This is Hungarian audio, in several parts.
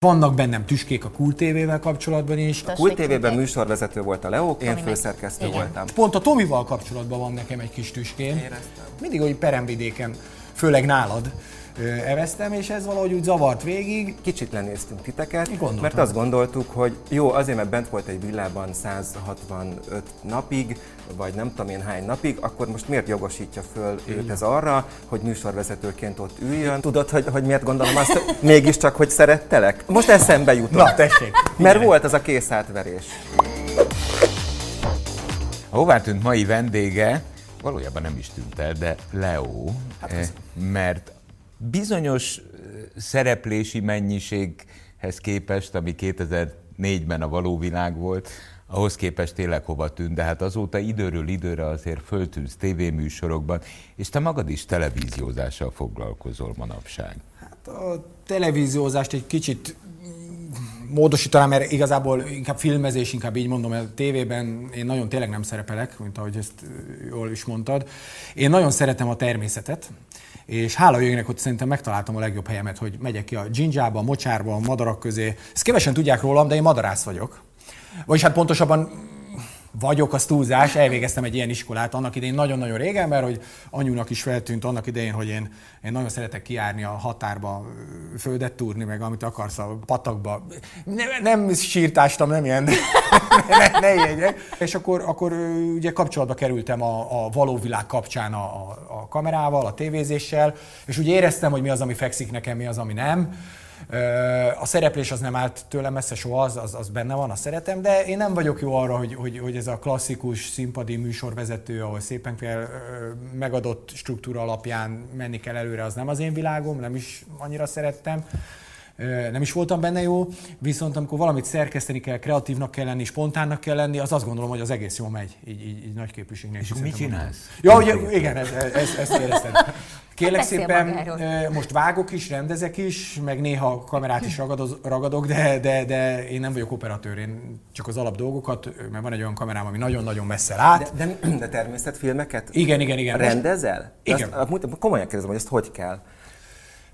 Vannak bennem tüskék a Cool TV-vel kapcsolatban is. A Cool TV-ben műsorvezető volt a Leo, én főszerkesztő Igen. voltam. Pont a Tomival kapcsolatban van nekem egy kis tüském. Éreztem. Mindig, hogy peremvidéken, főleg nálad eveztem, és ez valahogy úgy zavart végig. Kicsit lenéztünk titeket, Gondoltam. mert azt gondoltuk, hogy jó, azért, mert bent volt egy villában 165 napig, vagy nem tudom én hány napig, akkor most miért jogosítja föl Igen. őt ez arra, hogy műsorvezetőként ott üljön? Tudod, hogy, hogy miért gondolom azt, hogy mégiscsak, hogy szerettelek? Most eszembe jutott. Na, tessék. Mert Igen. volt az a kész átverés. A hová tűnt mai vendége, valójában nem is tűnt el, de Leo, hát az... mert bizonyos szereplési mennyiséghez képest, ami 2004-ben a való világ volt, ahhoz képest tényleg hova tűnt, de hát azóta időről időre azért föltűnsz tévéműsorokban, és te magad is televíziózással foglalkozol manapság. Hát a televíziózást egy kicsit módosítanám, mert igazából inkább filmezés, inkább így mondom, mert tévében én nagyon tényleg nem szerepelek, mint ahogy ezt jól is mondtad. Én nagyon szeretem a természetet, és hála jöjjnek, hogy szerintem megtaláltam a legjobb helyemet, hogy megyek ki a dzsindzsába, a mocsárba, a madarak közé. Ezt kevesen tudják rólam, de én madarász vagyok. Vagyis hát pontosabban vagyok, az túlzás, elvégeztem egy ilyen iskolát annak idején nagyon-nagyon régen, mert hogy anyunak is feltűnt annak idején, hogy én, én nagyon szeretek kiárni a határba, földet túrni, meg amit akarsz a patakba. Nem, nem sírtástam, nem ilyen, ne, ne ilyen. És akkor, akkor ugye kapcsolatba kerültem a, a való világ kapcsán a, a, a kamerával, a tévézéssel, és úgy éreztem, hogy mi az, ami fekszik nekem, mi az, ami nem a szereplés az nem állt tőlem messze soha, az, az, az benne van, azt szeretem, de én nem vagyok jó arra, hogy, hogy, hogy ez a klasszikus színpadi műsorvezető, ahol szépen kell megadott struktúra alapján menni kell előre, az nem az én világom, nem is annyira szerettem nem is voltam benne jó, viszont amikor valamit szerkeszteni kell, kreatívnak kell lenni, spontánnak kell lenni, az azt gondolom, hogy az egész jól megy, így, így, így nagy képviségnél. És mit csinálsz? Ja, ugye, igen, ez, ez, ezt éreztem. Kérlek hát szépen, magáról. most vágok is, rendezek is, meg néha kamerát is ragadoz, ragadok, de, de, de én nem vagyok operatőr, én csak az alap dolgokat, mert van egy olyan kamerám, ami nagyon-nagyon messze lát. De, de, de természetfilmeket igen, igen, igen. rendezel? Igen. Azt, komolyan kérdezem, hogy ezt hogy kell?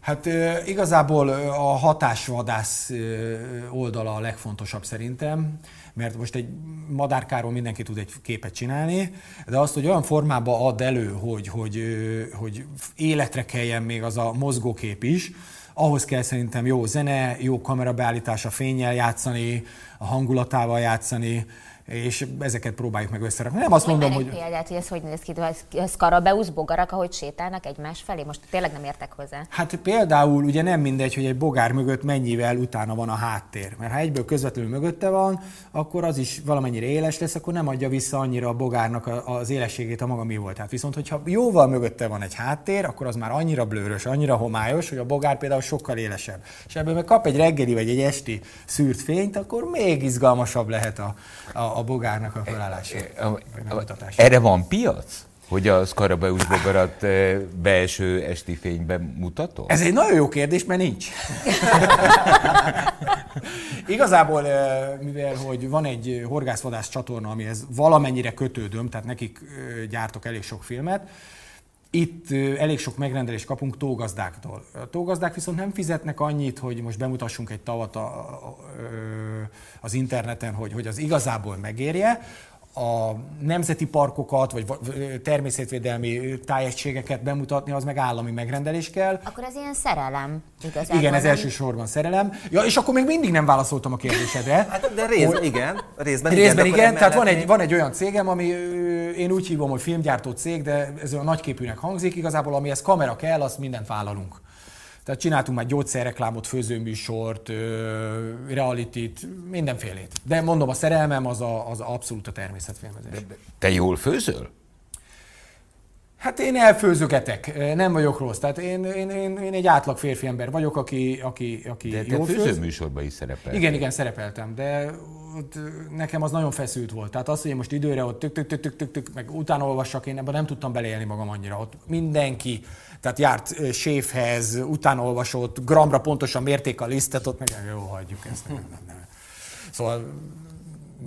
Hát igazából a hatásvadász oldala a legfontosabb szerintem, mert most egy madárkáról mindenki tud egy képet csinálni, de azt, hogy olyan formába ad elő, hogy, hogy, hogy életre kelljen még az a mozgókép is, ahhoz kell szerintem jó zene, jó kamerabeállítás, a fényjel játszani, a hangulatával játszani, és ezeket próbáljuk meg összerakni. Nem azt mondom, hogy... példát, hogy ez hogy néz ki, ez Skarabeusz bogarak, ahogy sétálnak egymás felé? Most tényleg nem értek hozzá. Hát például ugye nem mindegy, hogy egy bogár mögött mennyivel utána van a háttér. Mert ha egyből közvetlenül mögötte van, akkor az is valamennyire éles lesz, akkor nem adja vissza annyira a bogárnak az élességét a maga mi volt. Hát viszont, hogyha jóval mögötte van egy háttér, akkor az már annyira blőrös, annyira homályos, hogy a bogár például sokkal élesebb. És ebből meg kap egy reggeli vagy egy esti szűrt fényt, akkor még izgalmasabb lehet a, a a bogárnak a felállása, Erre van piac? Hogy a Skarabeusz bogarat belső esti fényben mutatod? Ez egy nagyon jó kérdés, mert nincs. Igazából, mivel hogy van egy horgászvadász csatorna, amihez valamennyire kötődöm, tehát nekik gyártok elég sok filmet, itt elég sok megrendelést kapunk tógazdáktól. A tógazdák viszont nem fizetnek annyit, hogy most bemutassunk egy tavat a, a, az interneten, hogy, hogy az igazából megérje, a nemzeti parkokat, vagy természetvédelmi tájegységeket bemutatni, az meg állami megrendelés kell. Akkor ez ilyen szerelem igazából. Igen, ez elsősorban szerelem. Ja, és akkor még mindig nem válaszoltam a kérdésedre. hát, de részben igen. Részben, részben igen. igen. Tehát van egy, van egy olyan cégem, ami én úgy hívom, hogy filmgyártó cég, de ez olyan nagyképűnek hangzik. Igazából, amihez kamera kell, azt mindent vállalunk. Tehát csináltunk már gyógyszerreklámot, főzőműsort, realitit, mindenfélét. De mondom, a szerelmem az, a, az abszolút a természetfilmezés. De, de te jól főzöl? Hát én elfőzögetek, nem vagyok rossz. Tehát én, én, én, én egy átlag férfi ember vagyok, aki, aki, aki de jól főz. főzőműsorban is szerepeltem. Igen, igen, szerepeltem, de ott nekem az nagyon feszült volt. Tehát az, hogy én most időre ott tök, tök, tök, tök, tök, tök meg utána olvassak, én ebben nem tudtam beleélni magam annyira. Ott mindenki, tehát járt séfhez, utána olvasott, gramra pontosan mérték a lisztet, ott meg jó, hagyjuk ezt. Nem, nem, nem. Szóval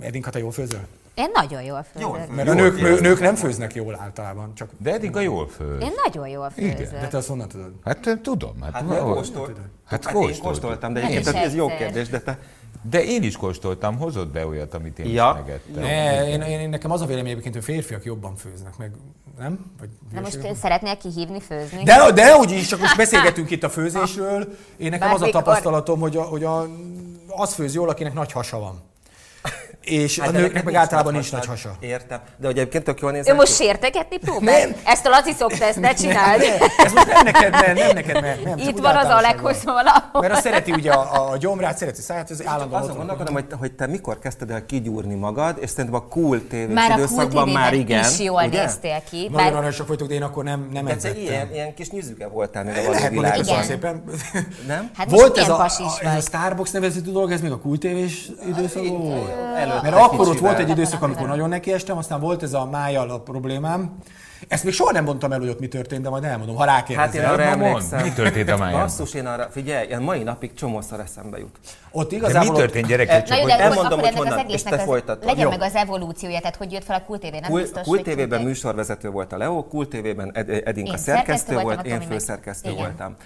Edinka, te jól főzöl? Én nagyon jól főzök. Jól Mert a nők, nő, nők nem főznek jól általában, csak... De Edinka jól főz. Én nagyon jól főzök. De te azt honnan tudod? Hát tudom. Hát, Hát kóstolt. Hát Hát én kóstoltam. de Én egyébként ez jó kérdés, de te... De én is kóstoltam, hozott be olyat, amit én Ja. is megettem. Ne, én, én, nekem az a vélemény egyébként, hogy férfiak jobban főznek, meg nem? Vagy Na most hülyeségem? szeretnél kihívni, főzni? De, de úgy is, csak most beszélgetünk itt a főzésről. Én nekem az a Bármikor. tapasztalatom, hogy, a, hogy a, az főz jól, akinek nagy hasa van. És Hát a nőknek meg általában nincs nagy hasa. Értem. De hogy egyébként tök jól Ő nézel most sértegetni próbál? Nem. Ezt a Laci szokta, ezt ne csináld. Ez most nem neked, nem, nem neked, nem. nem Itt van az. Alekhoz valahol. Mert azt szereti ugye a, a gyomrát, szereti száját, ez állandóan Azon ott van. gondolkodom, hogy, hogy te mikor kezdted el kigyúrni magad, és szerintem a cool tévés Már a időszakban Cool már igen. is jól ugye? néztél ki. Nagyon Bár aranyosak vagytok, de én akkor nem, nem De te edzettem. ilyen, ilyen kis nyüzüge voltál még a való világban. szépen. Nem? Hát Volt ez a, a, a. Starbucks nevezetű dolog, ez még a kultévés időszakban volt? Mert akkor ott volt egy időszak, amikor nagyon nekiestem, aztán volt ez a májjal a problémám. Ezt még soha nem mondtam el, hogy ott mi történt, de majd elmondom, ha Hát én rákérdezel. arra emlékszem. mi történt a máján? Basszus, én arra, figyelj, ilyen mai napig csomószor eszembe jut. ott De igazából mi ott- történt gyerekek? Na Csak jó, hogy de elmondom, hogy honnan, és te folytatod. legyen meg az evolúciója, tehát hogy jött fel a TV, nem biztos, tudják. műsorvezető volt a Leo, Ed- Edinka szerkesztő volt, a én főszerkesztő voltam.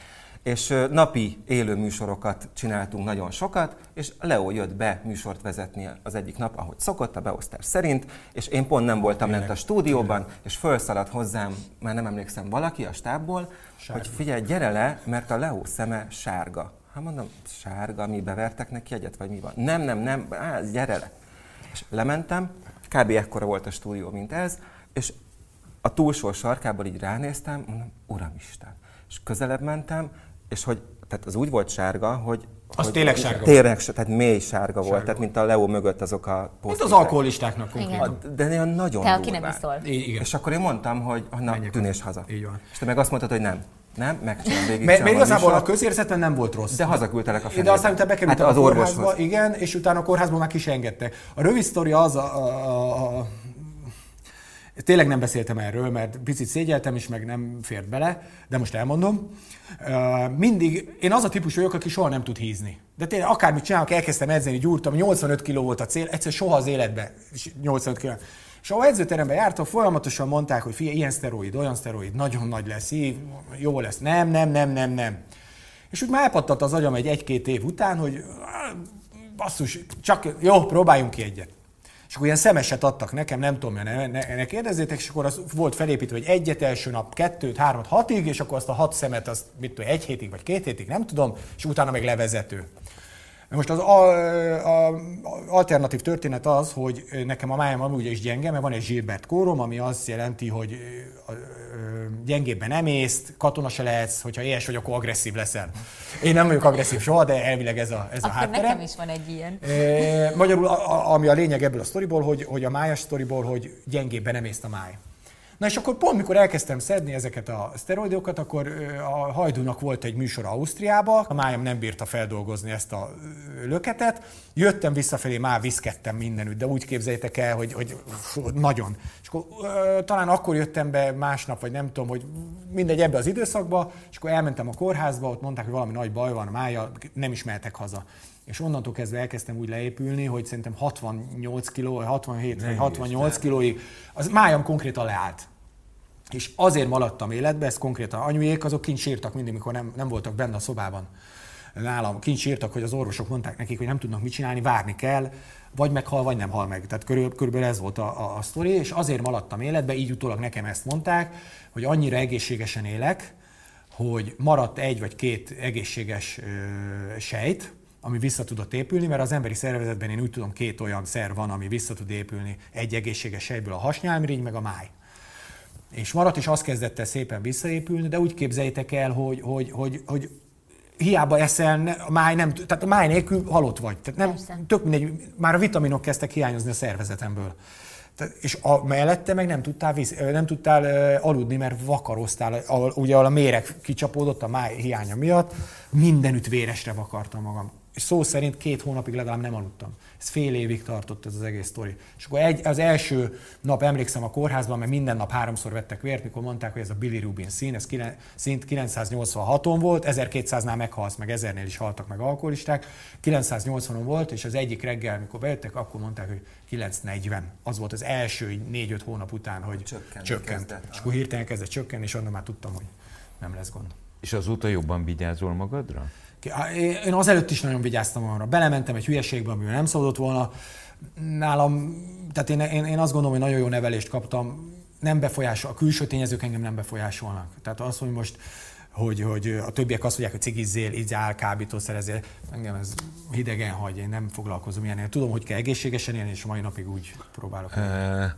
És napi élő műsorokat csináltunk nagyon sokat, és Leo jött be műsort vezetni az egyik nap, ahogy szokott, a beosztás szerint, és én pont nem voltam lent a stúdióban, és felszaladt hozzám, már nem emlékszem, valaki a stábból, hogy figyelj, gyere le, mert a Leo szeme sárga. Hát mondom, sárga, mi bevertek neki egyet, vagy mi van? Nem, nem, nem, á, gyere le. És lementem, kb. ekkora volt a stúdió, mint ez, és a túlsó sarkából így ránéztem, mondom, uramisten. És közelebb mentem, és hogy, tehát az úgy volt sárga, hogy... Az hogy tényleg sárga volt. Tényleg, tehát mély sárga, volt, tehát mint a Leo mögött azok a Mint az alkoholistáknak konkrétan. De olyan nagyon Te, aki nem iszol. Igen. És akkor én mondtam, hogy na, Menjek tűnés haza. haza. Így van. És te meg azt mondtad, hogy nem. Nem, megcsinálom végig. Mert, mert igazából a közérzetben nem volt rossz. De hazaküldtelek a De fenébe. aztán utána bekerültem Hát a az kórházba, orvoshoz. igen, és utána a kórházban már ki engedtek. A rövid sztori az, a, a, a, a, tényleg nem beszéltem erről, mert picit szégyeltem, és meg nem fért bele, de most elmondom. Mindig, én az a típus vagyok, aki soha nem tud hízni. De tényleg akármit csinálok, elkezdtem edzeni, gyúrtam, 85 kg volt a cél, egyszer soha az életben 85 kg. És ahol edzőteremben jártam, folyamatosan mondták, hogy figyelj, ilyen szteroid, olyan szteroid, nagyon nagy lesz, így, jó lesz. Nem, nem, nem, nem, nem. És úgy már elpattant az agyam egy egy-két év után, hogy basszus, csak jó, próbáljunk ki egyet. És akkor ilyen szemeset adtak nekem, nem tudom, ne, ne, ne kérdezzétek, és akkor az volt felépítve, hogy egyet első nap, kettőt, hármat, hatig, és akkor azt a hat szemet, azt mit tudom, egy hétig vagy két hétig, nem tudom, és utána meg levezető. Most az a, a, a alternatív történet az, hogy nekem a májam amúgy is gyenge, mert van egy Gilbert kórom, ami azt jelenti, hogy gyengébben nem észt, katona se lehetsz, hogyha éhes vagy, akkor agresszív leszel. Én nem vagyok agresszív soha, de elvileg ez a, ez a Akkor hátterem. nekem is van egy ilyen. E, magyarul, a, a, ami a lényeg ebből a sztoriból, hogy, hogy a májas sztoriból, hogy gyengébben nem észt a máj. Na és akkor pont mikor elkezdtem szedni ezeket a szteroidokat, akkor a Hajdúnak volt egy műsor Ausztriába, a májam nem bírta feldolgozni ezt a löketet, jöttem visszafelé, már viszkedtem mindenütt, de úgy képzeljétek el, hogy, hogy nagyon. És akkor talán akkor jöttem be másnap, vagy nem tudom, hogy mindegy ebbe az időszakba, és akkor elmentem a kórházba, ott mondták, hogy valami nagy baj van mája, nem is mehetek haza. És onnantól kezdve elkezdtem úgy leépülni, hogy szerintem 68 kiló, 67 vagy 68 kilóig, az májam konkrétan leállt. És azért maradtam életbe, ez konkrétan anyujék, azok kint sírtak mindig, mikor nem, nem voltak benne a szobában. Nálam kint sírtak, hogy az orvosok mondták nekik, hogy nem tudnak mit csinálni, várni kell, vagy meghal, vagy nem hal meg. Tehát körül, körülbelül ez volt a, a, a sztori, és azért maradtam életbe, így utólag nekem ezt mondták, hogy annyira egészségesen élek, hogy maradt egy vagy két egészséges ö, sejt, ami vissza tudott épülni, mert az emberi szervezetben én úgy tudom, két olyan szerv van, ami vissza tud épülni egy egészséges sejtből, a hasnyálmirigy, meg a máj. És maradt, és az kezdett el szépen visszaépülni, de úgy képzeljétek el, hogy, hogy, hogy, hogy hiába eszel, máj nem, tehát a máj nélkül halott vagy. Tehát nem, Persze. tök mindegy, már a vitaminok kezdtek hiányozni a szervezetemből. Tehát, és a, mellette meg nem tudtál, visz, nem tudtál aludni, mert vakaroztál, ugye a méreg kicsapódott a máj hiánya miatt, mindenütt véresre vakartam magam. És szó szerint két hónapig legalább nem aludtam. Ez fél évig tartott ez az egész sztori. És akkor egy, az első nap emlékszem a kórházban, mert minden nap háromszor vettek vért, mikor mondták, hogy ez a Billy Rubin szín, ez szint 986-on volt, 1200-nál meghalsz, meg 1000-nél is haltak meg alkoholisták, 980-on volt, és az egyik reggel, mikor bejöttek, akkor mondták, hogy 940. Az volt az első 4-5 hónap után, hogy csökkent. csökkent. Kezdett, és akkor hirtelen kezdett csökkenni, és onnan már tudtam, hogy nem lesz gond. És azóta jobban vigyázol magadra? Én azelőtt is nagyon vigyáztam arra. Belementem egy hülyeségbe, amivel nem szabadott volna. Nálam, tehát én, én, én azt gondolom, hogy nagyon jó nevelést kaptam. Nem befolyásol, a külső tényezők engem nem befolyásolnak. Tehát az, hogy most hogy, hogy a többiek azt mondják, hogy cigizzél, igyál, kábítószerezél. Engem ez hidegen hagy, én nem foglalkozom ilyen. Tudom, hogy kell egészségesen élni, és mai napig úgy próbálok. E,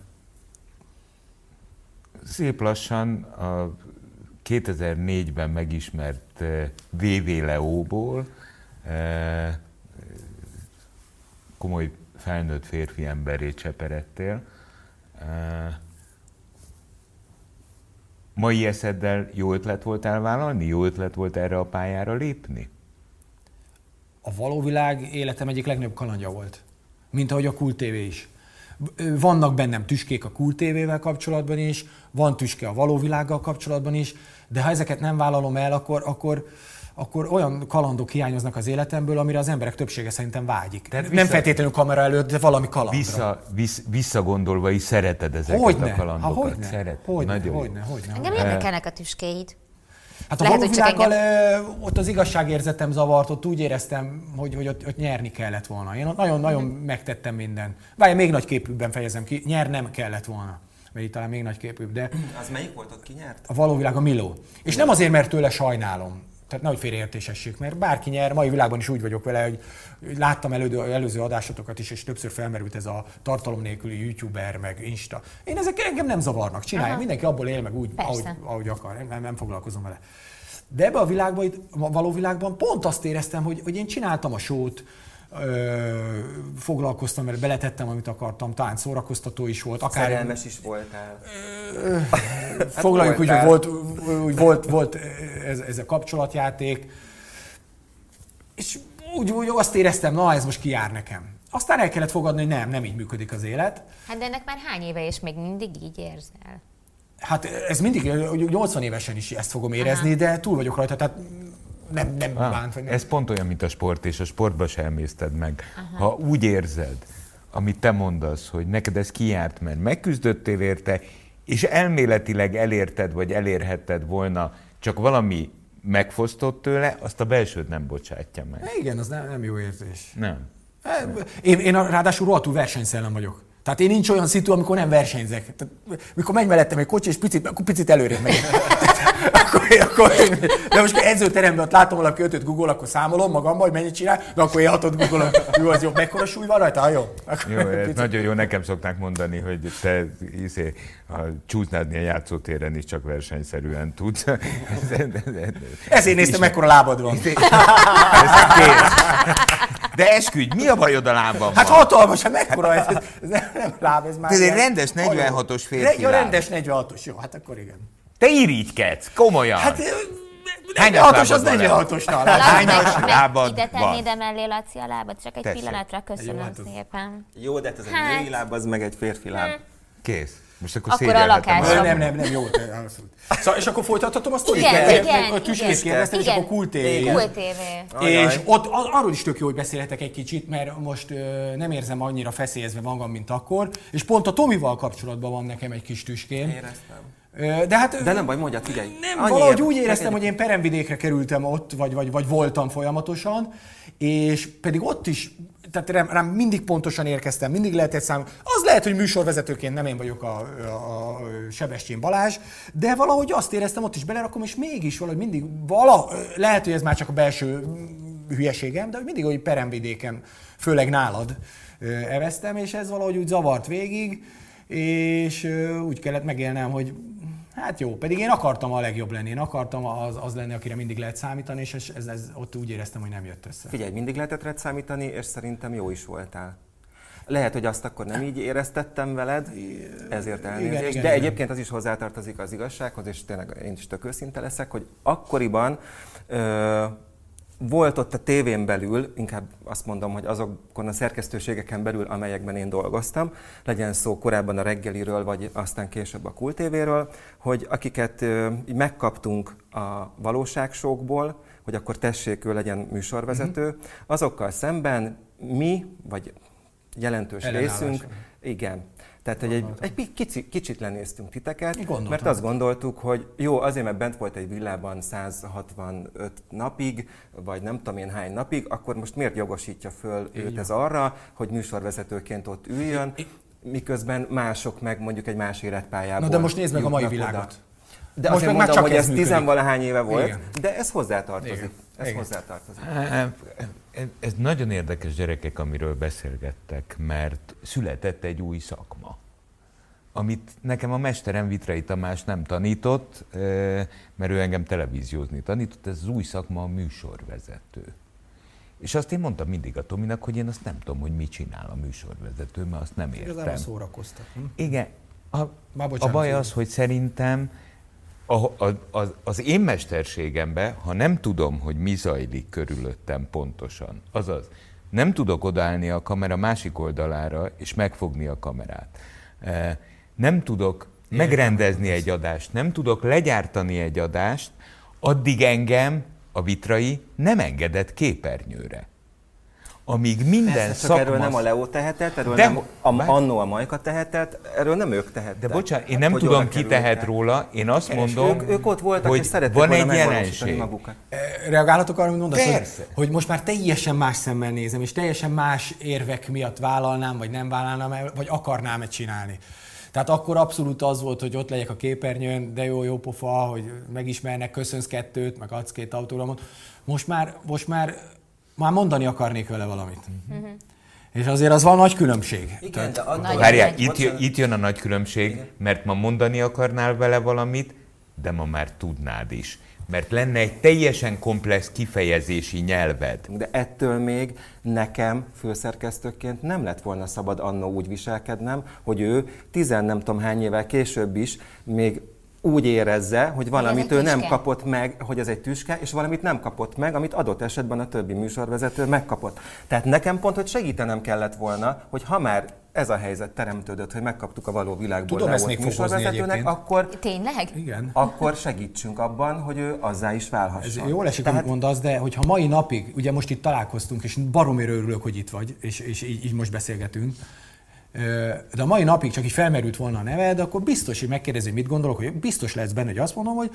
szép lassan a 2004-ben megismert VV Leóból komoly felnőtt férfi emberé cseperedtél. Mai eszeddel jó ötlet volt elvállalni? Jó ötlet volt erre a pályára lépni? A való világ életem egyik legnagyobb kalandja volt. Mint ahogy a Kult TV is. Vannak bennem tüskék a Kult TV-vel kapcsolatban is, van tüske a való világgal kapcsolatban is, de ha ezeket nem vállalom el, akkor, akkor, akkor olyan kalandok hiányoznak az életemből, amire az emberek többsége szerintem vágyik. Tehát vissza, nem feltétlenül kamera előtt, de valami kalandra. Vissza, vissz, visszagondolva is szereted ezeket hogyne, a kalandokat. Ha, hogyne, Szeret. Hogyne, Nagyon hogyne, hogyne, hogyne. Engem érdekelnek a tüskéid. Hát a Lehet, világgal engem... ott az igazságérzetem zavart, ott úgy éreztem, hogy, hogy ott, ott nyerni kellett volna. Én nagyon-nagyon mm. megtettem minden. Várj, még nagy képűbben fejezem ki, nyernem kellett volna mert itt talán még nagy képűbb, de... Az melyik volt ott, ki nyert? A való világ a Miló. És nem azért, mert tőle sajnálom. Tehát nehogy félreértésessék, mert bárki nyer, mai világban is úgy vagyok vele, hogy láttam elődő, előző adásotokat is, és többször felmerült ez a tartalom nélküli youtuber, meg Insta. Én ezek engem nem zavarnak, csinálják, mindenki abból él meg úgy, ahogy, ahogy akar, nem, nem foglalkozom vele. De ebbe a világban, a való világban pont azt éreztem, hogy, hogy én csináltam a sót, ö, foglalkoztam, mert beletettem, amit akartam, talán szórakoztató is volt. Akár Szerelmes is voltál. Ö, hát foglaljuk úgy, hogy volt, úgy volt, volt ez, ez a kapcsolatjáték, és úgy, úgy azt éreztem, na ez most kijár nekem. Aztán el kellett fogadni, hogy nem, nem így működik az élet. Hát de ennek már hány éve, és még mindig így érzel? Hát ez mindig, 80 évesen is ezt fogom érezni, Aha. de túl vagyok rajta, tehát nem, nem ah, bánt. Vagy nem. Ez pont olyan, mint a sport, és a sportba sem emészted meg. Aha. Ha úgy érzed, amit te mondasz, hogy neked ez kiárt, mert megküzdöttél érte, és elméletileg elérted, vagy elérhetted volna, csak valami megfosztott tőle, azt a belsőd nem bocsátja meg. Igen, az nem, nem jó érzés. Nem. Én, én ráadásul rohadtul versenyszellem vagyok. Tehát én nincs olyan szitu, amikor nem versenyzek. Tehát, mikor megy mellettem egy kocsi, és picit, akkor picit előrébb megyek. akkor, akkor, de most edzőteremben ott látom valaki ötöt Google, akkor számolom magamban, hogy mennyit csinál, de akkor én hatot Google, jó, az jó, mekkora súly van rajta? Jó. Akkor jó, ez nagyon jó, nekem szokták mondani, hogy te izé, a csúsznádni a játszótéren is csak versenyszerűen tudsz. Ezért néztem, mekkora lábad van. Ez kész. De esküdj, mi a bajod a lábam? Hát hatalmas, hát mekkora ez, ez nem, nem láb, ez már... Ez egy rendes 46-os férfi Ja, rendes 46-os, jó, hát akkor igen. Te irigykedsz, komolyan. Hát 46-os az 46-os talán. Hányas lábad Ide tennéd emellé, Laci, a lábad, csak egy Tessék. pillanatra, köszönöm hát szépen. Jó, de hát ez hát. egy női láb, az meg egy férfi láb. Kész. Most akkor, akkor a lakás. Nem, nem, nem, nem, jó. Szóval, és akkor folytathatom a sztorit? Igen, igen, igen. A tüskét kérdeztem, és akkor Kult TV. Kult TV. És ott arról is tök jó, hogy beszélhetek egy kicsit, mert most nem érzem annyira feszélyezve magam, mint akkor. És pont a Tomival kapcsolatban van nekem egy kis tüském. Éreztem. De, hát, De nem baj, mondja, figyelj. Nem, valahogy úgy éreztem, hogy én peremvidékre kerültem ott, vagy, vagy, vagy voltam folyamatosan, és pedig ott is tehát rám, rám mindig pontosan érkeztem, mindig lehetett szám. Az lehet, hogy műsorvezetőként nem én vagyok a, a, a Sebestyén Balázs, de valahogy azt éreztem, ott is belerakom, és mégis valahogy mindig, vala, lehet, hogy ez már csak a belső hülyeségem, de mindig, hogy peremvidéken, főleg nálad eveztem, és ez valahogy úgy zavart végig, és úgy kellett megélnem, hogy Hát jó, pedig én akartam a legjobb lenni, én akartam az, az lenni, akire mindig lehet számítani, és ez, ez, ez, ott úgy éreztem, hogy nem jött össze. Figyelj, mindig lehetett rád számítani, és szerintem jó is voltál. Lehet, hogy azt akkor nem így éreztettem veled, ezért elnézést, igen, igen, de igen. egyébként az is hozzátartozik az igazsághoz, és tényleg én is tök őszinte leszek, hogy akkoriban ö, volt ott a tévén belül, inkább azt mondom, hogy azokon a szerkesztőségeken belül, amelyekben én dolgoztam, legyen szó korábban a reggeliről, vagy aztán később a kultévéről, hogy akiket így megkaptunk a valóságsókból, hogy akkor tessék, ő legyen műsorvezető, uh-huh. azokkal szemben mi, vagy jelentős részünk, igen, tehát, hogy egy, egy kicsi, kicsit lenéztünk titeket, mert azt gondoltuk, hogy jó, azért, mert bent volt egy villában 165 napig, vagy nem tudom én hány napig, akkor most miért jogosítja föl Igen. őt ez arra, hogy műsorvezetőként ott üljön, I, miközben mások meg mondjuk egy más életpályából Na de most nézd meg a mai világot. Oda. De most meg mondom, már csak hogy ez tizenvalahány éve volt, Igen. de ez hozzátartozik. Igen. Ez Igen. hozzátartozik. Ez nagyon érdekes gyerekek, amiről beszélgettek, mert született egy új szakma, amit nekem a mesterem Vitrai Tamás nem tanított, mert ő engem televíziózni tanított, ez az új szakma a műsorvezető. És azt én mondtam mindig a Tominak, hogy én azt nem tudom, hogy mit csinál a műsorvezető, mert azt nem értem. Igazából szórakoztak. Hm? Igen. A, a baj az, hogy szerintem a, a, az, az én mesterségemben, ha nem tudom, hogy mi zajlik körülöttem pontosan, azaz nem tudok odállni a kamera másik oldalára és megfogni a kamerát. E, nem tudok megrendezni egy adást, nem tudok legyártani egy adást, addig engem a vitrai nem engedett képernyőre amíg minden Persze, szakma... erről nem a Leo tehetett, erről de, nem a, annó a Majka tehetett, erről nem ők tehettek. De bocsánat, én nem hogy tudom, ki tehet el. róla, én azt és mondom, ők, ők ott voltak, hogy és van egy jelenség. magukat. Eh, reagálhatok arra, hogy mondasz, hogy, hogy most már teljesen más szemmel nézem, és teljesen más érvek miatt vállalnám, vagy nem vállalnám el, vagy akarnám-e csinálni. Tehát akkor abszolút az volt, hogy ott legyek a képernyőn, de jó, jó pofa, hogy megismernek, köszönsz kettőt, meg adsz két autóramot. Most már, most már már mondani akarnék vele valamit. Uh-huh. És azért az van nagy különbség. Igen, Tehát, de Várjál, itt, jön, itt jön a nagy különbség, Igen. mert ma mondani akarnál vele valamit, de ma már tudnád is. Mert lenne egy teljesen komplex kifejezési nyelved. De ettől még nekem főszerkesztőként nem lett volna szabad annó úgy viselkednem, hogy ő tizen nem tudom hány évvel később is még úgy érezze, hogy valamit ő nem kapott meg, hogy ez egy tüske, és valamit nem kapott meg, amit adott esetben a többi műsorvezető megkapott. Tehát nekem pont, hogy segítenem kellett volna, hogy ha már ez a helyzet teremtődött, hogy megkaptuk a való világból Tudom ezt még műsorvezetőnek, akkor, Tényleg? Igen. akkor segítsünk abban, hogy ő azzá is válhasson. Ez jól esik, Tehát... amit mondasz, de hogyha mai napig, ugye most itt találkoztunk, és baromira örülök, hogy itt vagy, és, és így, így most beszélgetünk, de a mai napig csak így felmerült volna a neved, akkor biztos, hogy megkérdezi, mit gondolok, hogy biztos lesz benne, hogy azt mondom, hogy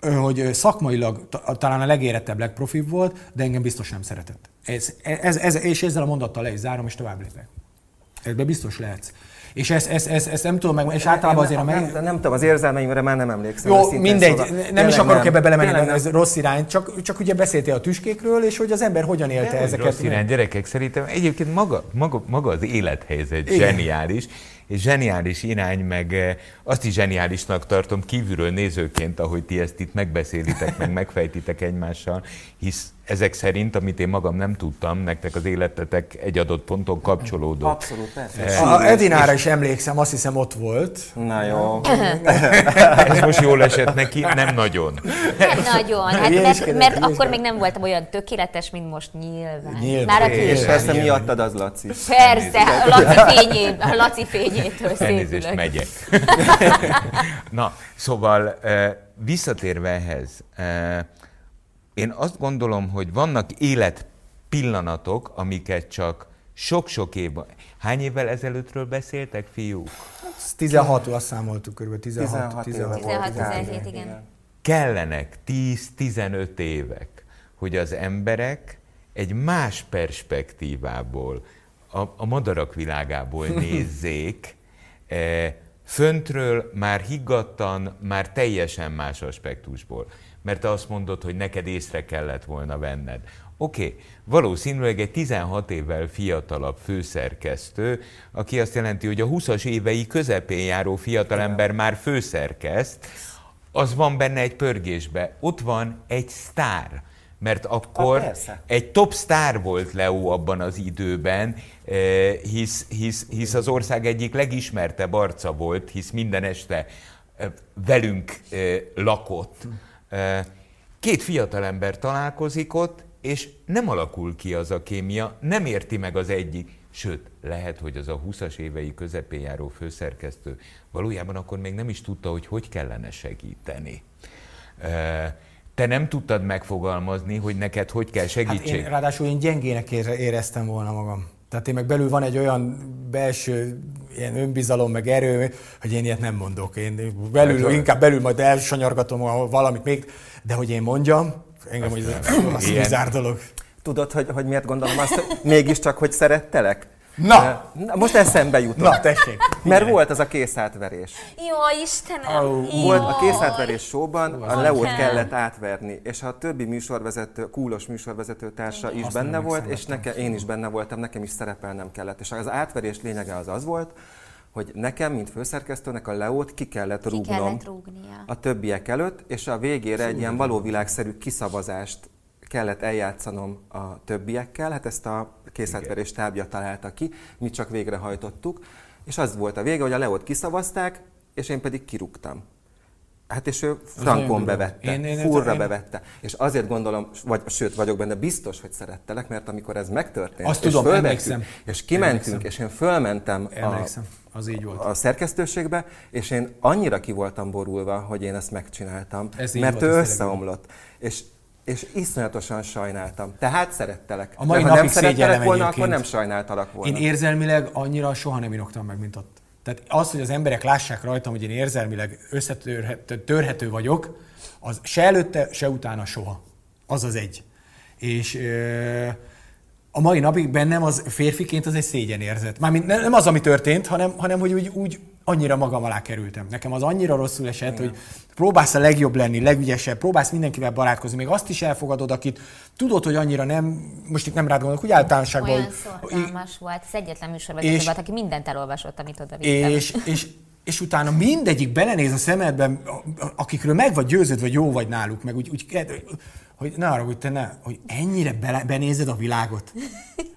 hogy szakmailag talán a legérettebb, legprofibb volt, de engem biztos nem szeretett. Ez, ez, ez, és ezzel a mondattal le is zárom, és tovább lépek. Ebben biztos lehetsz. És ezt, ezt, ezt, ezt nem tudom meg, és általában azért a meg... Nem, nem tudom, az érzelmeimre már nem emlékszem. Jó, mindegy, szóval nem is akarok nem. ebbe belemenni, mert ez rossz irány, csak, csak ugye beszéltél a tüskékről, és hogy az ember hogyan élte nem, ezeket. Rossz irány, gyerekek, szerintem egyébként maga, maga, maga az élethelyzet Igen. zseniális, és zseniális irány, meg eh, azt is zseniálisnak tartom kívülről nézőként, ahogy ti ezt itt megbeszélitek, meg megfejtitek egymással, hisz ezek szerint, amit én magam nem tudtam, nektek az életetek egy adott ponton kapcsolódott. Abszolút, persze. Eh, a Edinára is emlékszem, azt hiszem ott volt. Na jó. Ez most jól esett neki? Nem nagyon. Nem nagyon, hát mert, mert akkor még nem voltam olyan tökéletes, mint most nyilván. Nyilván. Már és persze miattad az Laci. Persze, a Laci, fényé, a Laci fényétől Elnézést, megyek. Na, szóval eh, visszatérve ehhez, eh, én azt gondolom, hogy vannak élet pillanatok, amiket csak sok-sok év... Hány évvel ezelőttről beszéltek, fiúk? 16 azt számoltuk körülbelül, 16, 16, 16, 17, igen. Kellenek 10-15 évek, hogy az emberek egy más perspektívából, a, a madarak világából nézzék, e, föntről már higgadtan, már teljesen más aspektusból mert te azt mondod, hogy neked észre kellett volna venned. Oké, okay. valószínűleg egy 16 évvel fiatalabb főszerkesztő, aki azt jelenti, hogy a 20-as évei közepén járó fiatalember már főszerkeszt, az van benne egy pörgésbe. Ott van egy sztár, mert akkor ha, egy top sztár volt Leo abban az időben, eh, hisz, hisz, hisz az ország egyik legismertebb arca volt, hisz minden este eh, velünk eh, lakott. Két fiatalember találkozik ott, és nem alakul ki az a kémia, nem érti meg az egyik, sőt, lehet, hogy az a 20-as évei közepén járó főszerkesztő valójában akkor még nem is tudta, hogy hogy kellene segíteni. Te nem tudtad megfogalmazni, hogy neked hogy kell segítség? Hát én, ráadásul én gyengének éreztem volna magam. Tehát én meg belül van egy olyan belső ilyen önbizalom, meg erő, hogy én ilyet nem mondok. Én belül, inkább belül majd elsanyargatom valamit még, de hogy én mondjam, engem hogy ez bizár dolog. Tudod, hogy, hogy miért gondolom azt, hogy mégiscsak, hogy szerettelek? Na! Na most eszembe jutott. Na, tessék. Mert volt az a készátverés. Jó, Istenem! Oh, volt a készátverés showban, a Leót kellett átverni, és a többi műsorvezető, kúlos műsorvezető társa is Azt benne volt, és nekem, én is benne voltam, nekem is szerepelnem kellett. És az átverés lényege az az volt, hogy nekem, mint főszerkesztőnek a Leót ki kellett rúgnom ki kellett a többiek előtt, és a végére egy ilyen valóvilágszerű kiszavazást kellett eljátszanom a többiekkel, hát ezt a készletverés tábja találta ki, mi csak végrehajtottuk, és az volt a vége, hogy a Leót kiszavazták, és én pedig kirúgtam. Hát és ő frankon bevette, én, én, furra én... bevette. És azért gondolom, vagy sőt vagyok benne, biztos, hogy szerettelek, mert amikor ez megtörtént, Azt és tudom, emlékszem. és kimentünk, emlékszem. és én fölmentem emlékszem. A, az így volt. a szerkesztőségbe, és én annyira ki voltam borulva, hogy én ezt megcsináltam, ez mert ő összeomlott. És és iszonyatosan sajnáltam. Tehát szerettelek. A mai De ha nem szerettelek volna, akkor nem sajnáltalak volna. Én érzelmileg annyira soha nem inoktam meg, mint ott. Tehát az, hogy az emberek lássák rajtam, hogy én érzelmileg összetörhető vagyok, az se előtte, se utána soha. Az az egy. És ö, a mai napig bennem az férfiként az egy szégyenérzet. Mármint nem az, ami történt, hanem, hanem hogy úgy, úgy annyira magam alá kerültem. Nekem az annyira rosszul esett, Igen. hogy próbálsz a legjobb lenni, legügyesebb, próbálsz mindenkivel barátkozni, még azt is elfogadod, akit tudod, hogy annyira nem, most itt nem rád gondolok, úgy általánosságban. Olyan szorgalmas volt, az egyetlen műsorvezető volt, aki mindent elolvasott, amit oda vittem. És, és, és utána mindegyik belenéz a szemedben, akikről meg vagy győződ, vagy jó vagy náluk, meg úgy, úgy hogy ne arra, hogy te ne, hogy ennyire bele, benézed a világot.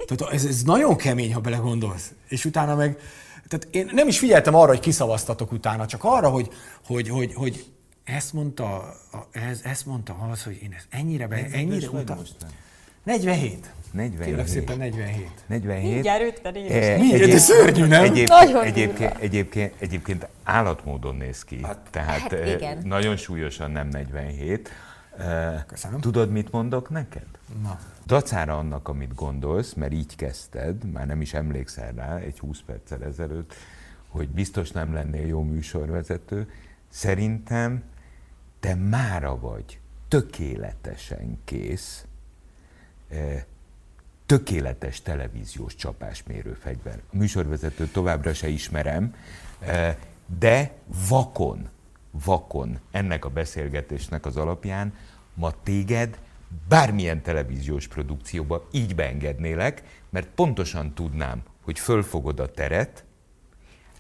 Tehát ez, ez nagyon kemény, ha belegondolsz. És utána meg, tehát én nem is figyeltem arra, hogy kiszavaztatok utána, csak arra, hogy, hogy, hogy, hogy ezt mondta, ez, ezt mondta az, hogy én ezt ennyire, be, ennyire utána. 47. 47. Kérlek szépen 47. 47. Mindjárt 50 éves. Mindjárt, ez szörnyű, nem? Egyéb, nagyon egyébként, egyébként, egyébként állatmódon néz ki. Hát, Tehát hát igen. nagyon súlyosan nem 47. Köszönöm. Tudod, mit mondok neked? Na. Dacára annak, amit gondolsz, mert így kezdted, már nem is emlékszel rá egy 20 perccel ezelőtt, hogy biztos nem lennél jó műsorvezető, szerintem te mára vagy tökéletesen kész, tökéletes televíziós csapásmérő fegyver. A műsorvezetőt továbbra se ismerem, de vakon, vakon ennek a beszélgetésnek az alapján ma téged bármilyen televíziós produkcióba így beengednélek, mert pontosan tudnám, hogy fölfogod a teret,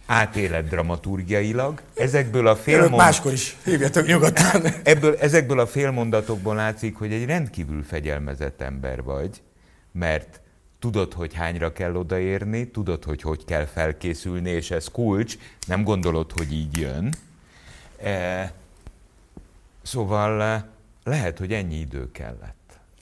átéled dramaturgiailag, ezekből a félmond... máskor is, hívjatok nyugodtan. Ebből, ezekből a félmondatokból látszik, hogy egy rendkívül fegyelmezett ember vagy, mert tudod, hogy hányra kell odaérni, tudod, hogy hogy kell felkészülni, és ez kulcs, nem gondolod, hogy így jön. E, szóval lehet, hogy ennyi idő kellett.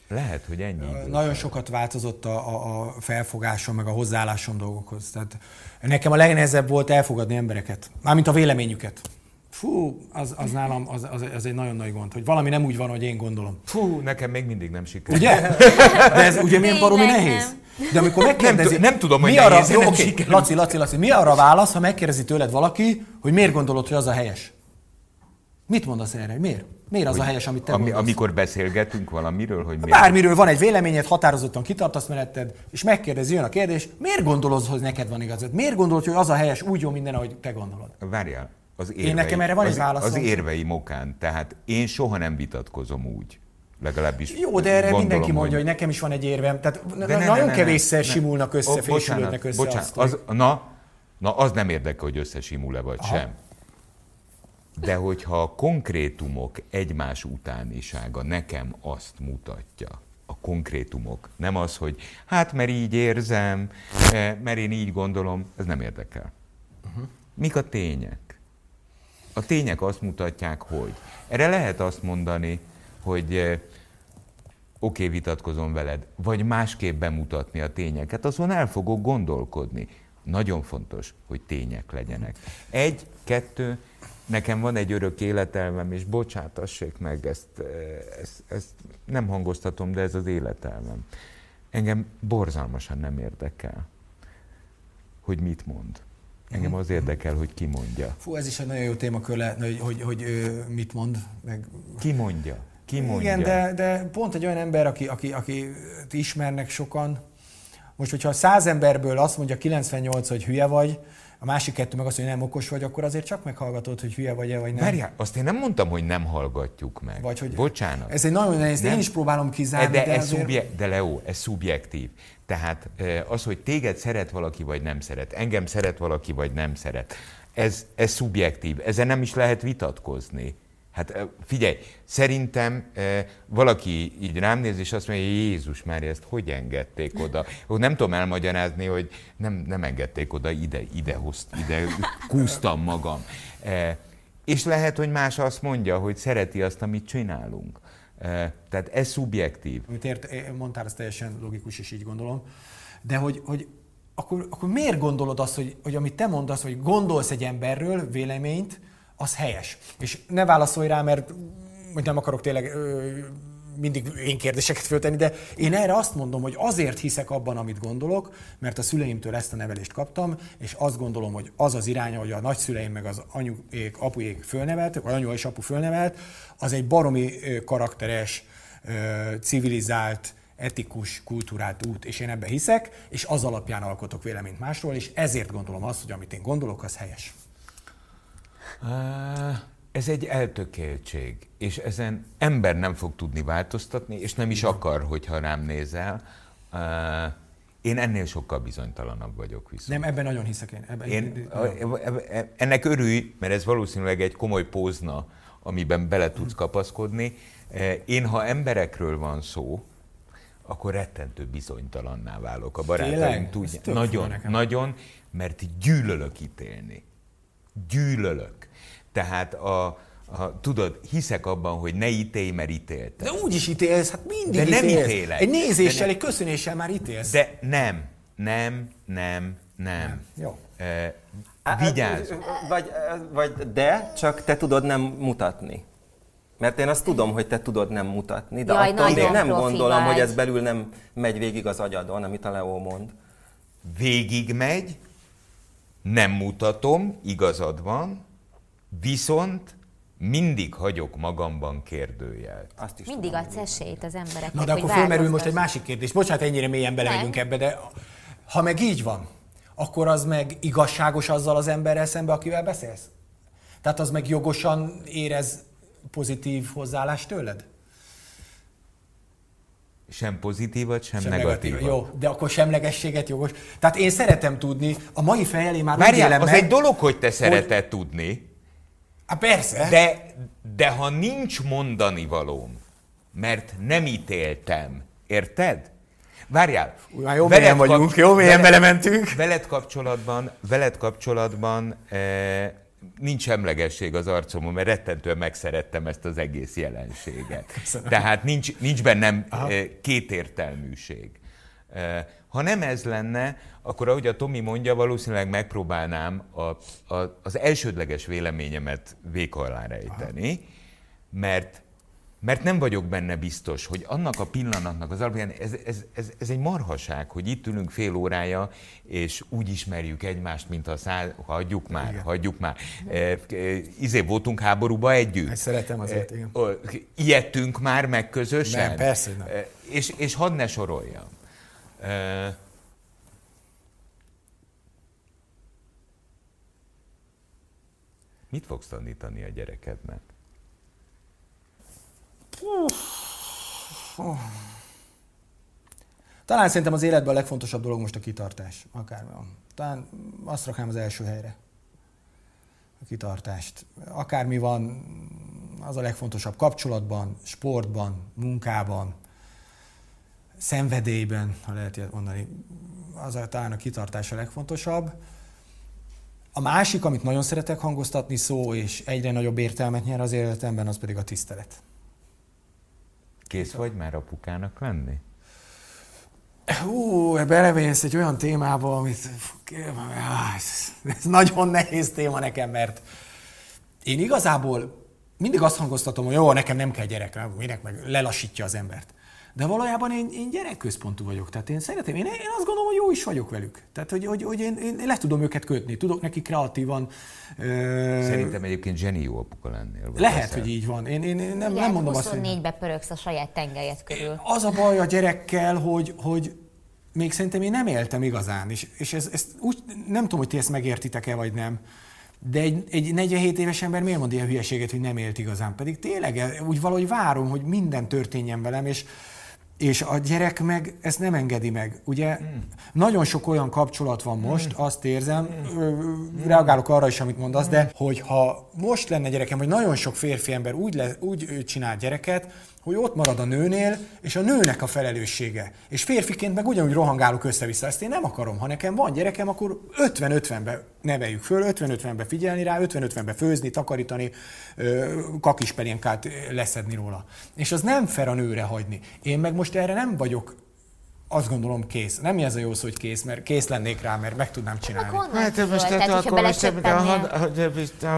Lehet, hogy ennyi idő. Nagyon kellett. sokat változott a, a, a felfogásom, meg a hozzáállásom dolgokhoz. Tehát nekem a legnehezebb volt elfogadni embereket, mármint a véleményüket. Fú, az, az nálam az, az, az egy nagyon nagy gond, hogy valami nem úgy van, hogy én gondolom. Fú, nekem még mindig nem sikerült. Ugye? De ez ugye milyen baromi nehéz? De amikor megkérdezi... Nem, nem tudom, hogy mi nehéz, arra, jó, okay, Laci, Laci, Laci, mi arra a válasz, ha megkérdezi tőled valaki, hogy miért gondolod, hogy az a helyes? Mit mondasz erre? Miért? Miért az a helyes, amit te ami, mondasz? Amikor beszélgetünk valamiről, hogy miért? Bármiről van egy véleményed, határozottan kitartasz meneted, és megkérdezi, jön a kérdés, miért gondolod, hogy neked van igazad? Miért gondolod, hogy az a helyes úgy jó minden, ahogy te gondolod? Várjál, az érvei, én nekem erre van az, egy válaszom. Az érvei mokán, tehát én soha nem vitatkozom úgy. Legalábbis Jó, de erre mindenki mondja, hogy... hogy nekem is van egy érvem. Tehát de ne, nagyon ne, ne, kevésszer ne, simulnak össze, oh, fésülődnek össze. Bocsánat, az, na, na, az nem érdekel, hogy összesimul-e vagy Aha. sem. De hogyha a konkrétumok egymás utánisága nekem azt mutatja, a konkrétumok, nem az, hogy hát mert így érzem, eh, mert én így gondolom, ez nem érdekel. Uh-huh. Mik a tények? A tények azt mutatják, hogy. Erre lehet azt mondani, hogy eh, okay, vitatkozom veled, vagy másképp bemutatni a tényeket, azon el fogok gondolkodni. Nagyon fontos, hogy tények legyenek. Egy, kettő, nekem van egy örök életelmem, és bocsátassék meg, ezt, ezt, ezt nem hangoztatom, de ez az életelmem. Engem borzalmasan nem érdekel, hogy mit mond. Engem az érdekel, hogy ki mondja. Fú, ez is egy nagyon jó témakör lehetne, hogy, hogy, hogy mit mond. Meg... Ki mondja? Ki mondja? Igen, de, de pont egy olyan ember, aki, aki, aki ismernek sokan, most, hogyha száz emberből azt mondja 98, hogy hülye vagy, a másik kettő meg azt hogy nem okos vagy, akkor azért csak meghallgatod, hogy hülye vagy-e, vagy nem. Várjál, azt én nem mondtam, hogy nem hallgatjuk meg. Vagy, hogy Bocsánat. Ez egy nagyon nehéz, én is próbálom kizárni. De, de, ez azért... szubje- de Leo, ez szubjektív. Tehát az, hogy téged szeret valaki, vagy nem szeret, engem szeret valaki, vagy nem szeret, ez, ez szubjektív. Ezzel nem is lehet vitatkozni. Hát figyelj, szerintem valaki így rám néz, és azt mondja, Jézus már ezt hogy engedték oda? Nem tudom elmagyarázni, hogy nem, nem engedték oda, ide, ide, hozt, ide kúztam magam. És lehet, hogy más azt mondja, hogy szereti azt, amit csinálunk. Tehát ez szubjektív. Amit ért, mondtál, ez teljesen logikus, és így gondolom. De hogy, hogy akkor, akkor miért gondolod azt, hogy, hogy amit te mondasz, hogy gondolsz egy emberről véleményt, az helyes. És ne válaszolj rá, mert hogy nem akarok tényleg ö, mindig én kérdéseket föltenni, de én erre azt mondom, hogy azért hiszek abban, amit gondolok, mert a szüleimtől ezt a nevelést kaptam, és azt gondolom, hogy az az irány, hogy a nagyszüleim meg az anyuék, apuék fölnevelt, vagy anyu és apu fölnevelt, az egy baromi karakteres, civilizált, etikus, kultúrált út, és én ebbe hiszek, és az alapján alkotok véleményt másról, és ezért gondolom azt, hogy amit én gondolok, az helyes. Ez egy eltökéltség, és ezen ember nem fog tudni változtatni, és nem is akar, hogyha rám nézel. Én ennél sokkal bizonytalanabb vagyok viszont. Nem, ebben nagyon hiszek én. Ebben én ennek örülj, mert ez valószínűleg egy komoly pózna, amiben bele tudsz kapaszkodni. Én, ha emberekről van szó, akkor rettentő bizonytalanná válok. A barátaim tudják. Nagyon, nagyon, mert gyűlölök ítélni. Gyűlölök. Tehát a, a, tudod, hiszek abban, hogy ne ítélj, mert ítéltem. De úgy is ítélsz, hát mindig De nem ítélsz. ítélek. Egy nézéssel, nem. egy köszönéssel már ítélsz. De nem, nem, nem, nem. nem. Jó. E, vigyázz. Vagy, vagy de, csak te tudod nem mutatni. Mert én azt tudom, hogy te tudod nem mutatni, de Jaj, attól még nem gondolom, vagy. hogy ez belül nem megy végig az agyadon, amit a Leo mond. Végig megy, nem mutatom, igazad van, viszont mindig hagyok magamban kérdőjelt. Azt is mindig adsz esélyt az embereknek, Na de akkor fölmerül most egy másik kérdés. Bocsánat, ennyire mélyen belemegyünk ebbe, de ha meg így van, akkor az meg igazságos azzal az emberrel szembe, akivel beszélsz? Tehát az meg jogosan érez pozitív hozzáállást tőled? Sem pozitívat, sem, sem negatívat. Jó, de akkor semlegességet jogos. Tehát én szeretem tudni, a mai fejjel én már Várjál, az meg, egy dolog, hogy te szereted hogy... tudni. Hát persze. De, de ha nincs mondani valóm, mert nem ítéltem, érted? Várjál. Már jó mélyen vagyunk, jó mélyen belementünk. Veled kapcsolatban, veled kapcsolatban eh, nincs emlegesség az arcomon, mert rettentően megszerettem ezt az egész jelenséget. Köszönöm. Tehát nincs, nincs bennem Aha. Eh, kétértelműség. Eh, ha nem ez lenne, akkor ahogy a Tomi mondja, valószínűleg megpróbálnám a, a, az elsődleges véleményemet vék alá rejteni, mert mert nem vagyok benne biztos, hogy annak a pillanatnak az alapján, ez, ez, ez, ez egy marhaság, hogy itt ülünk fél órája, és úgy ismerjük egymást, mint a száz... Hagyjuk már, igen. hagyjuk már. E, e, izé voltunk háborúba együtt. Ezt szeretem azért, igen. E, ijedtünk már meg közösen. Nem, persze nem. E, és, és hadd ne soroljam. E, Mit fogsz tanítani a gyerekednek? Talán szerintem az életben a legfontosabb dolog most a kitartás. Akármi van. Talán azt raknám az első helyre. A kitartást. Akármi van, az a legfontosabb kapcsolatban, sportban, munkában, szenvedélyben, ha lehet ilyet mondani. Az a, talán a kitartás a legfontosabb. A másik, amit nagyon szeretek hangoztatni szó, és egyre nagyobb értelmet nyer az életemben, az pedig a tisztelet. Kész vagy már apukának lenni? Hú, belemész egy olyan témába, amit ez nagyon nehéz téma nekem, mert én igazából mindig azt hangoztatom, hogy jó, nekem nem kell gyerek, minek meg lelassítja az embert. De valójában én, én gyerekközpontú vagyok, tehát én szeretem, én, én azt gondolom, hogy jó is vagyok velük. Tehát, hogy, hogy, hogy én, én le tudom őket kötni, tudok neki kreatívan. Ö... Szerintem egyébként zseni jó apuka lennél. Lehet, leszel. hogy így van. Én, én, én nem, nem mondom azt, hogy... 24-be pörögsz a saját tengelyet körül. Az a baj a gyerekkel, hogy, hogy még szerintem én nem éltem igazán, és, és ez, ez úgy, nem tudom, hogy ti ezt megértitek-e, vagy nem, de egy, egy 47 éves ember miért mond ilyen hülyeséget, hogy nem élt igazán? Pedig tényleg úgy valahogy várom, hogy minden történjen velem, és, és a gyerek meg ezt nem engedi meg. Ugye mm. nagyon sok olyan kapcsolat van most, mm. azt érzem, mm. reagálok arra is, amit mondasz, mm. de hogyha most lenne gyerekem, vagy nagyon sok férfi ember úgy, le, úgy csinál gyereket, hogy ott marad a nőnél, és a nőnek a felelőssége. És férfiként meg ugyanúgy rohangálok össze-vissza. Ezt én nem akarom. Ha nekem van gyerekem, akkor 50-50-be neveljük föl, 50-50-be figyelni rá, 50-50-be főzni, takarítani, kakispelénkát leszedni róla. És az nem fel a nőre hagyni. Én meg most erre nem vagyok azt gondolom kész. Nem ez a jó szó, hogy kész, mert kész lennék rá, mert meg tudnám csinálni. Hát most tehát, akkor most,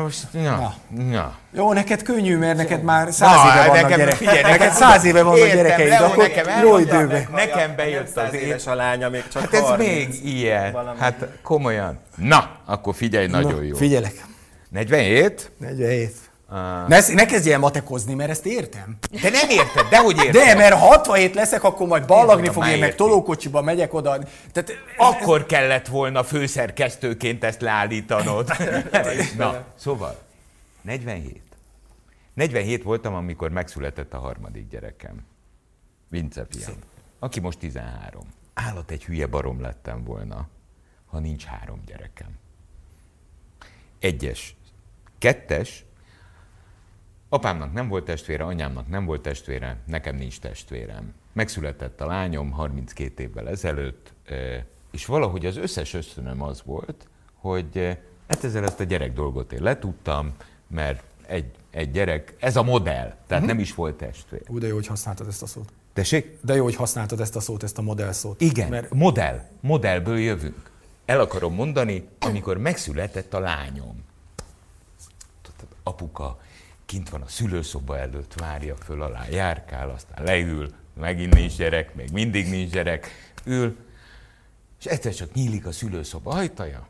most, ja, ja. Jó, neked könnyű, mert neked már száz éve vannak nekem, gyerek. Figyelj, neked száz éve vannak gyerekeid, akkor nekem jó időben. Nekem bejött az éves a lánya, még csak Hát ez 30, még ilyen. Valami. Hát komolyan. Na, akkor figyelj, nagyon jó. Figyelek. 47? 47. Uh... Ne, ne kezdj el matekozni, mert ezt értem. Te nem érted, de hogy érted? De, mert 67 leszek, akkor majd ballagni fog, én meg tolókocsiba megyek oda. Tehát, akkor ez... kellett volna főszerkesztőként ezt leállítanod. Na, szóval, 47. 47 voltam, amikor megszületett a harmadik gyerekem. Vince fiam. Aki most 13. Állat egy hülye barom lettem volna, ha nincs három gyerekem. Egyes. Kettes, Apámnak nem volt testvére, anyámnak nem volt testvére, nekem nincs testvérem. Megszületett a lányom 32 évvel ezelőtt, és valahogy az összes ösztönöm az volt, hogy hát ezzel ezt a gyerek dolgot én letudtam, mert egy, egy gyerek, ez a modell, tehát uh-huh. nem is volt testvér. Ú, de jó, hogy használtad ezt a szót. Tessék? De jó, hogy használtad ezt a szót, ezt a modell szót. Igen, mert... modell. Modellből jövünk. El akarom mondani, amikor megszületett a lányom. Apuka kint van a szülőszoba előtt, várja föl alá, járkál, aztán leül, megint nincs gyerek, még mindig nincs gyerek, ül, és egyszer csak nyílik a szülőszoba ajtaja,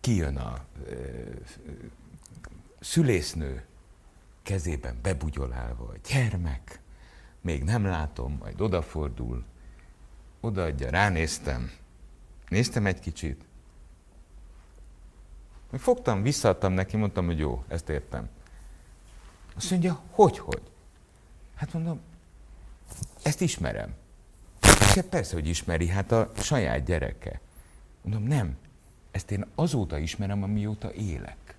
kijön a e, szülésznő, kezében bebugyolálva a gyermek, még nem látom, majd odafordul, odaadja, ránéztem, néztem egy kicsit, fogtam, visszaadtam neki, mondtam, hogy jó, ezt értem. Azt mondja, hogy, hogy? Hát mondom, ezt ismerem. Hát persze, hogy ismeri, hát a saját gyereke. Mondom, nem, ezt én azóta ismerem, amióta élek.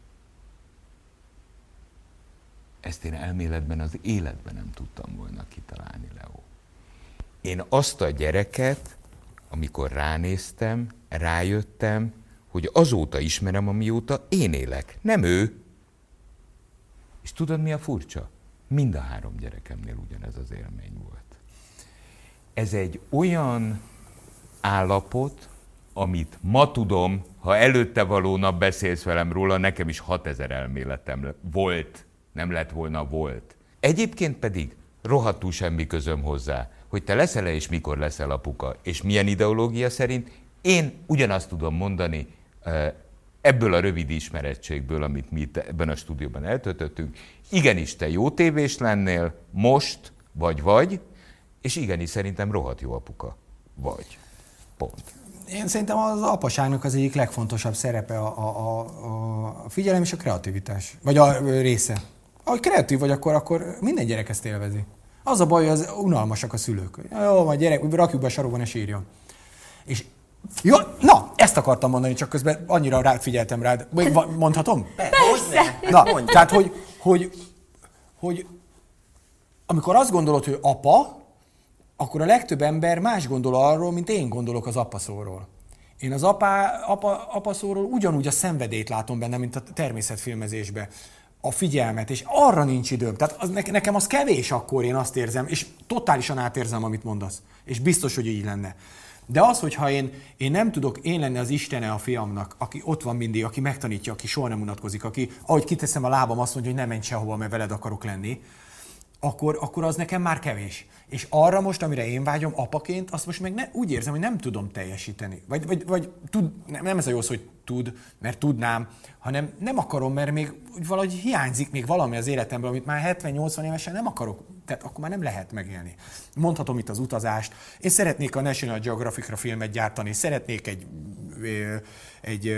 Ezt én elméletben az életben nem tudtam volna kitalálni, Leo. Én azt a gyereket, amikor ránéztem, rájöttem, hogy azóta ismerem, amióta én élek, nem ő. És tudod, mi a furcsa? Mind a három gyerekemnél ugyanez az élmény volt. Ez egy olyan állapot, amit ma tudom, ha előtte való nap beszélsz velem róla, nekem is 6000 elméletem volt, nem lett volna volt. Egyébként pedig rohadtul semmi közöm hozzá, hogy te leszel-e és mikor leszel apuka, és milyen ideológia szerint, én ugyanazt tudom mondani, ebből a rövid ismerettségből, amit mi itt ebben a stúdióban eltöltöttünk, igenis te jó tévés lennél, most, vagy vagy, és igenis szerintem rohadt jó apuka vagy. Pont. Én szerintem az apaságnak az egyik legfontosabb szerepe a, a, a, a figyelem és a kreativitás. Vagy a része. Ahogy kreatív vagy, akkor, akkor minden gyerek ezt élvezi. Az a baj, hogy az unalmasak a szülők. Jó, majd gyerek, rakjuk be a sarokban, ne sírjon. És jó, na, ezt akartam mondani, csak közben annyira rád figyeltem rád. Mondhatom? Persze. Na, tehát, hogy, hogy, hogy amikor azt gondolod, hogy apa, akkor a legtöbb ember más gondol arról, mint én gondolok az apaszóról. Én az apa, apa, apaszóról ugyanúgy a szenvedét látom benne, mint a természetfilmezésben. a figyelmet, és arra nincs időm. Tehát az, nekem az kevés akkor, én azt érzem, és totálisan átérzem, amit mondasz. És biztos, hogy így lenne. De az, hogyha én, én nem tudok én lenni az Istene a fiamnak, aki ott van mindig, aki megtanítja, aki soha nem unatkozik, aki, ahogy kiteszem a lábam, azt mondja, hogy nem menj sehova, mert veled akarok lenni, akkor, akkor az nekem már kevés. És arra most, amire én vágyom apaként, azt most meg ne, úgy érzem, hogy nem tudom teljesíteni. Vagy, vagy, vagy tud, nem, ez a jó szó, hogy tud, mert tudnám, hanem nem akarom, mert még valahogy hiányzik még valami az életemből, amit már 70-80 évesen nem akarok, tehát akkor már nem lehet megélni. Mondhatom itt az utazást. Én szeretnék a National Geographic-ra filmet gyártani, szeretnék egy egy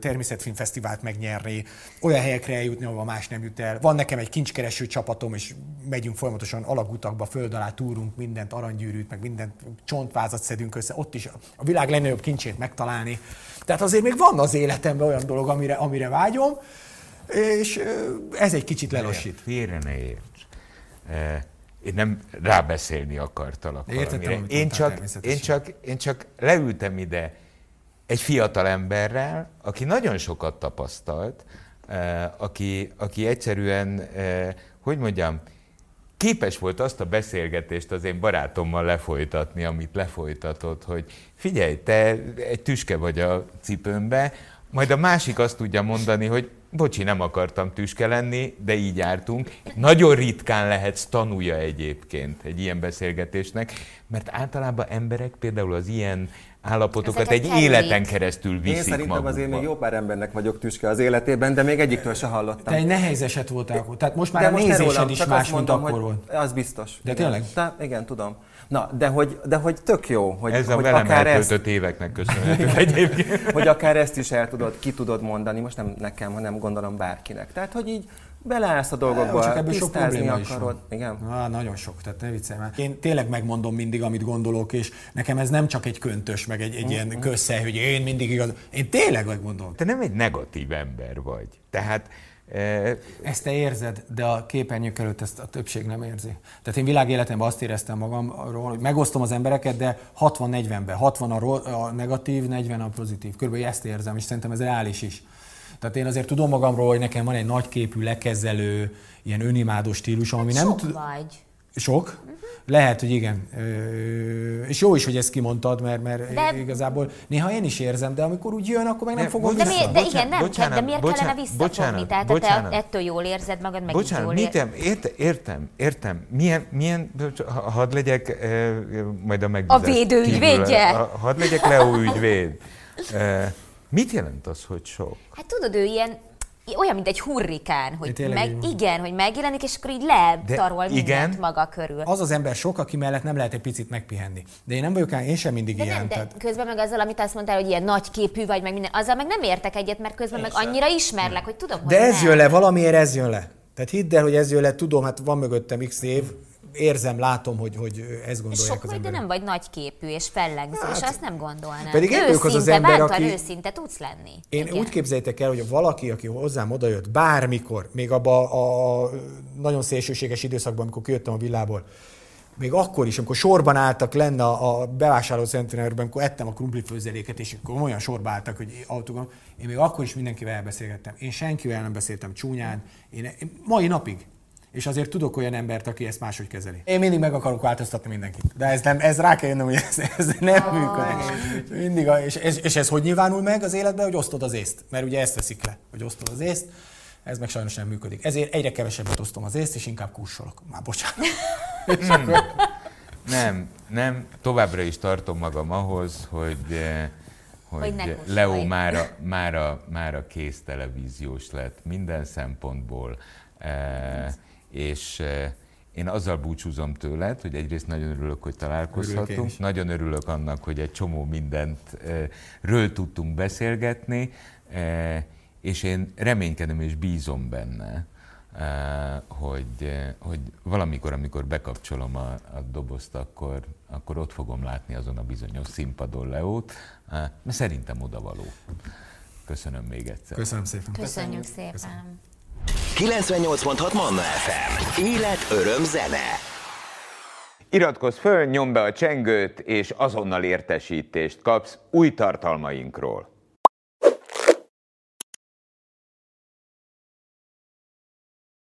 természetfilmfesztivált megnyerni, olyan helyekre eljutni, ahol más nem jut el. Van nekem egy kincskereső csapatom, és megyünk folyamatosan alagutakba, föld alá túrunk mindent, aranygyűrűt, meg mindent, csontvázat szedünk össze, ott is a világ legnagyobb kincsét megtalálni. Tehát azért még van az életemben olyan dolog, amire, amire vágyom, és ez egy kicsit lelassít. Félre ne érts. Én nem rábeszélni akartalak Értettem, én csak, én, csak, én csak leültem ide egy fiatal emberrel, aki nagyon sokat tapasztalt, aki, aki egyszerűen, hogy mondjam, képes volt azt a beszélgetést az én barátommal lefolytatni, amit lefolytatott, hogy figyelj, te egy tüske vagy a cipőmbe, majd a másik azt tudja mondani, hogy bocsi, nem akartam tüske lenni, de így jártunk. Nagyon ritkán lehetsz tanulja egyébként egy ilyen beszélgetésnek, mert általában emberek például az ilyen állapotokat egy kellék. életen keresztül viszik Én szerintem magukba. azért még jó pár embernek vagyok tüske az életében, de még egyiktől se hallottam. Te egy nehéz eset voltál akkor. Tehát most már de a most nézésed is más, mondom, mint akkor volt. Az biztos. De igen. tényleg? Te, igen, tudom. Na, de hogy, de hogy tök jó, hogy, Ez hogy a velem akár ezt, éveknek köszönhető egyébként. hogy akár ezt is el tudod, ki tudod mondani, most nem nekem, hanem gondolom bárkinek. Tehát, hogy így beleállsz a dolgokba, csak ebből sok probléma akarod. Is Igen? Á, nagyon sok, tehát ne viccelj már. Én tényleg megmondom mindig, amit gondolok, és nekem ez nem csak egy köntös, meg egy, egy mm-hmm. ilyen közszely, hogy én mindig igaz. Én tényleg megmondom. Te nem egy negatív ember vagy. Tehát. Ezt te érzed, de a képernyők előtt ezt a többség nem érzi. Tehát én világéletemben azt éreztem magamról, hogy megosztom az embereket, de 60-40-ben. 60 a, ro- a negatív, 40 a pozitív. Körülbelül ezt érzem, és szerintem ez reális is. Tehát én azért tudom magamról, hogy nekem van egy nagyképű, lekezelő, ilyen önimádó stílusom, ami nem... Sok vagy. Sok? Uh-huh. Lehet, hogy igen. És jó is, hogy ezt kimondtad, mert, mert de... igazából néha én is érzem, de amikor úgy jön, akkor meg nem fogom de, vissza. De, igen, nem, bocsánat, de miért bocsánat, kellene visszafogni? Bocsánat, Tehát bocsánat. te ettől jól érzed magad, meg bocsánat, jól értem, értem, értem, értem. Milyen, milyen, hadd legyek majd a megbízás. A védőügyvédje. Hadd legyek Leo ügyvéd. Mit jelent az, hogy sok? Hát tudod, ő ilyen olyan, mint egy hurrikán, hogy meg, igen, hogy megjelenik, és akkor így letarol mindent maga körül. Az az ember sok, aki mellett nem lehet egy picit megpihenni. De én nem vagyok én sem mindig de ilyen. Nem, de tehát... közben meg azzal, amit azt mondtál, hogy ilyen nagy képű vagy, meg minden, azzal meg nem értek egyet, mert közben én meg sem. annyira ismerlek, hogy tudom, De hogy ez nem. jön le, valamiért ez jön le. Tehát hidd el, hogy ez jön le, tudom, hát van mögöttem x év, érzem, látom, hogy, hogy ezt gondolják Sok az de nem vagy nagyképű és fellengző, hát, és azt nem gondolnám. Pedig én az az ember, aki... őszinte tudsz lenni. Én Igen. úgy képzeljétek el, hogy valaki, aki hozzám odajött bármikor, még abban a, nagyon szélsőséges időszakban, amikor kijöttem a villából, még akkor is, amikor sorban álltak lenne a, a amikor ettem a krumplifőzeléket, és akkor olyan sorba álltak, hogy autóban, én még akkor is mindenkivel elbeszélgettem. Én senkivel nem beszéltem csúnyán, én, én mai napig és azért tudok olyan embert, aki ezt máshogy kezeli. Én mindig meg akarok változtatni mindenkit, de ez, nem, ez rá kell jönnöm, hogy ez, ez nem oh. működik. Mindig, a, és, és, és, ez hogy nyilvánul meg az életben, hogy osztod az észt, mert ugye ezt veszik le, hogy osztod az észt, ez meg sajnos nem működik. Ezért egyre kevesebbet osztom az észt, és inkább kussolok. Már bocsánat. Hmm. nem, nem, továbbra is tartom magam ahhoz, hogy eh, hogy, hogy Leo mára, mára, mára kész televíziós lett minden szempontból. Eh, és én azzal búcsúzom tőled, hogy egyrészt nagyon örülök, hogy találkozhatunk, örülök nagyon örülök annak, hogy egy csomó mindent ről tudtunk beszélgetni, és én reménykedem és bízom benne, hogy, hogy valamikor, amikor bekapcsolom a, a dobozt, akkor, akkor ott fogom látni azon a bizonyos színpadon Leót, mert szerintem odavaló. Köszönöm még egyszer. Köszönöm szépen. Köszönjük, Köszönjük szépen. Köszönöm. 98.6 Manna FM. Élet, öröm, zene. Iratkozz föl, nyomd be a csengőt, és azonnal értesítést kapsz új tartalmainkról.